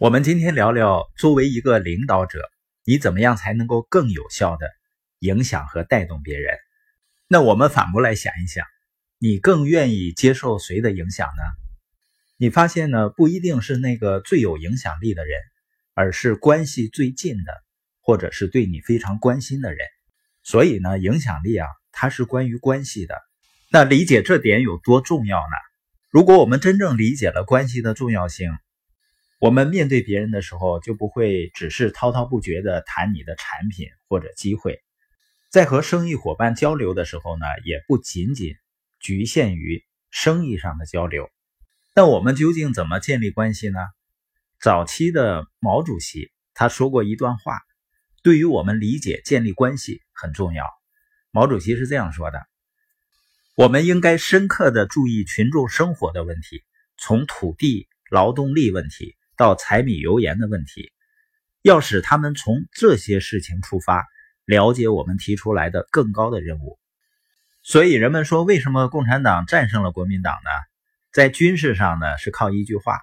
我们今天聊聊，作为一个领导者，你怎么样才能够更有效的影响和带动别人？那我们反过来想一想，你更愿意接受谁的影响呢？你发现呢，不一定是那个最有影响力的人，而是关系最近的，或者是对你非常关心的人。所以呢，影响力啊，它是关于关系的。那理解这点有多重要呢？如果我们真正理解了关系的重要性，我们面对别人的时候，就不会只是滔滔不绝的谈你的产品或者机会，在和生意伙伴交流的时候呢，也不仅仅局限于生意上的交流。那我们究竟怎么建立关系呢？早期的毛主席他说过一段话，对于我们理解建立关系很重要。毛主席是这样说的：“我们应该深刻的注意群众生活的问题，从土地、劳动力问题。”到柴米油盐的问题，要使他们从这些事情出发，了解我们提出来的更高的任务。所以人们说，为什么共产党战胜了国民党呢？在军事上呢，是靠一句话：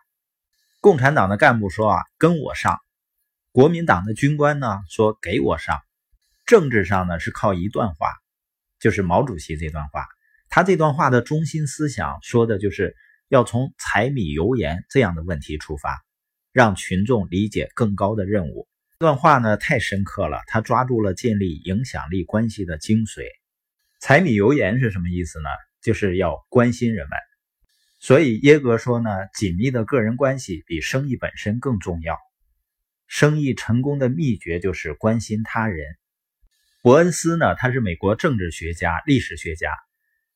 共产党的干部说啊，跟我上；国民党的军官呢说给我上。政治上呢，是靠一段话，就是毛主席这段话。他这段话的中心思想说的就是要从柴米油盐这样的问题出发。让群众理解更高的任务。这段话呢太深刻了，他抓住了建立影响力关系的精髓。柴米油盐是什么意思呢？就是要关心人们。所以耶格说呢，紧密的个人关系比生意本身更重要。生意成功的秘诀就是关心他人。伯恩斯呢，他是美国政治学家、历史学家，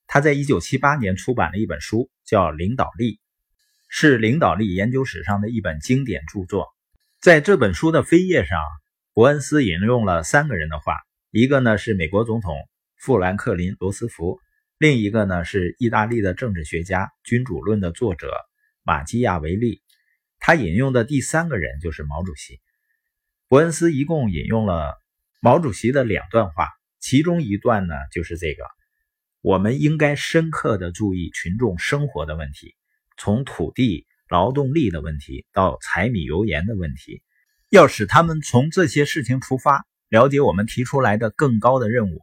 他在一九七八年出版了一本书，叫《领导力》。是领导力研究史上的一本经典著作。在这本书的扉页上，伯恩斯引用了三个人的话，一个呢是美国总统富兰克林·罗斯福，另一个呢是意大利的政治学家《君主论》的作者马基亚维利。他引用的第三个人就是毛主席。伯恩斯一共引用了毛主席的两段话，其中一段呢就是这个：我们应该深刻的注意群众生活的问题。从土地、劳动力的问题到柴米油盐的问题，要使他们从这些事情出发，了解我们提出来的更高的任务。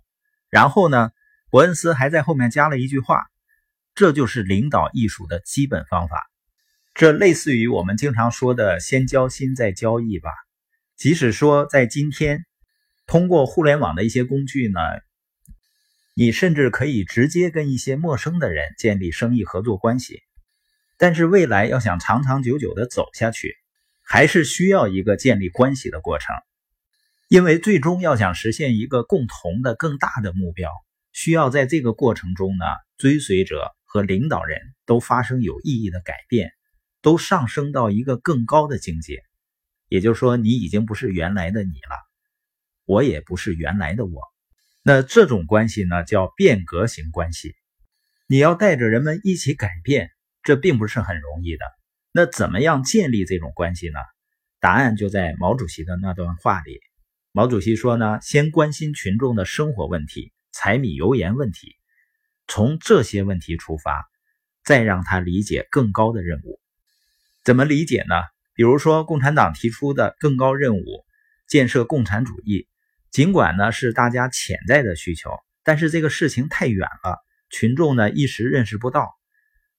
然后呢，伯恩斯还在后面加了一句话：“这就是领导艺术的基本方法。”这类似于我们经常说的“先交心再交易”吧。即使说在今天，通过互联网的一些工具呢，你甚至可以直接跟一些陌生的人建立生意合作关系。但是未来要想长长久久的走下去，还是需要一个建立关系的过程。因为最终要想实现一个共同的更大的目标，需要在这个过程中呢，追随者和领导人都发生有意义的改变，都上升到一个更高的境界。也就是说，你已经不是原来的你了，我也不是原来的我。那这种关系呢，叫变革型关系。你要带着人们一起改变。这并不是很容易的。那怎么样建立这种关系呢？答案就在毛主席的那段话里。毛主席说呢，先关心群众的生活问题、柴米油盐问题，从这些问题出发，再让他理解更高的任务。怎么理解呢？比如说，共产党提出的更高任务，建设共产主义，尽管呢是大家潜在的需求，但是这个事情太远了，群众呢一时认识不到。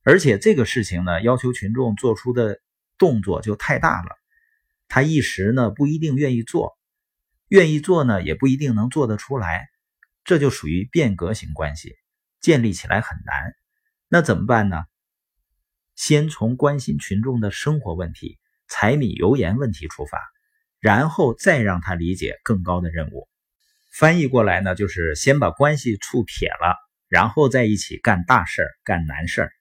而且这个事情呢，要求群众做出的动作就太大了，他一时呢不一定愿意做，愿意做呢也不一定能做得出来，这就属于变革型关系，建立起来很难。那怎么办呢？先从关心群众的生活问题、柴米油盐问题出发，然后再让他理解更高的任务。翻译过来呢，就是先把关系处撇了，然后在一起干大事儿、干难事儿。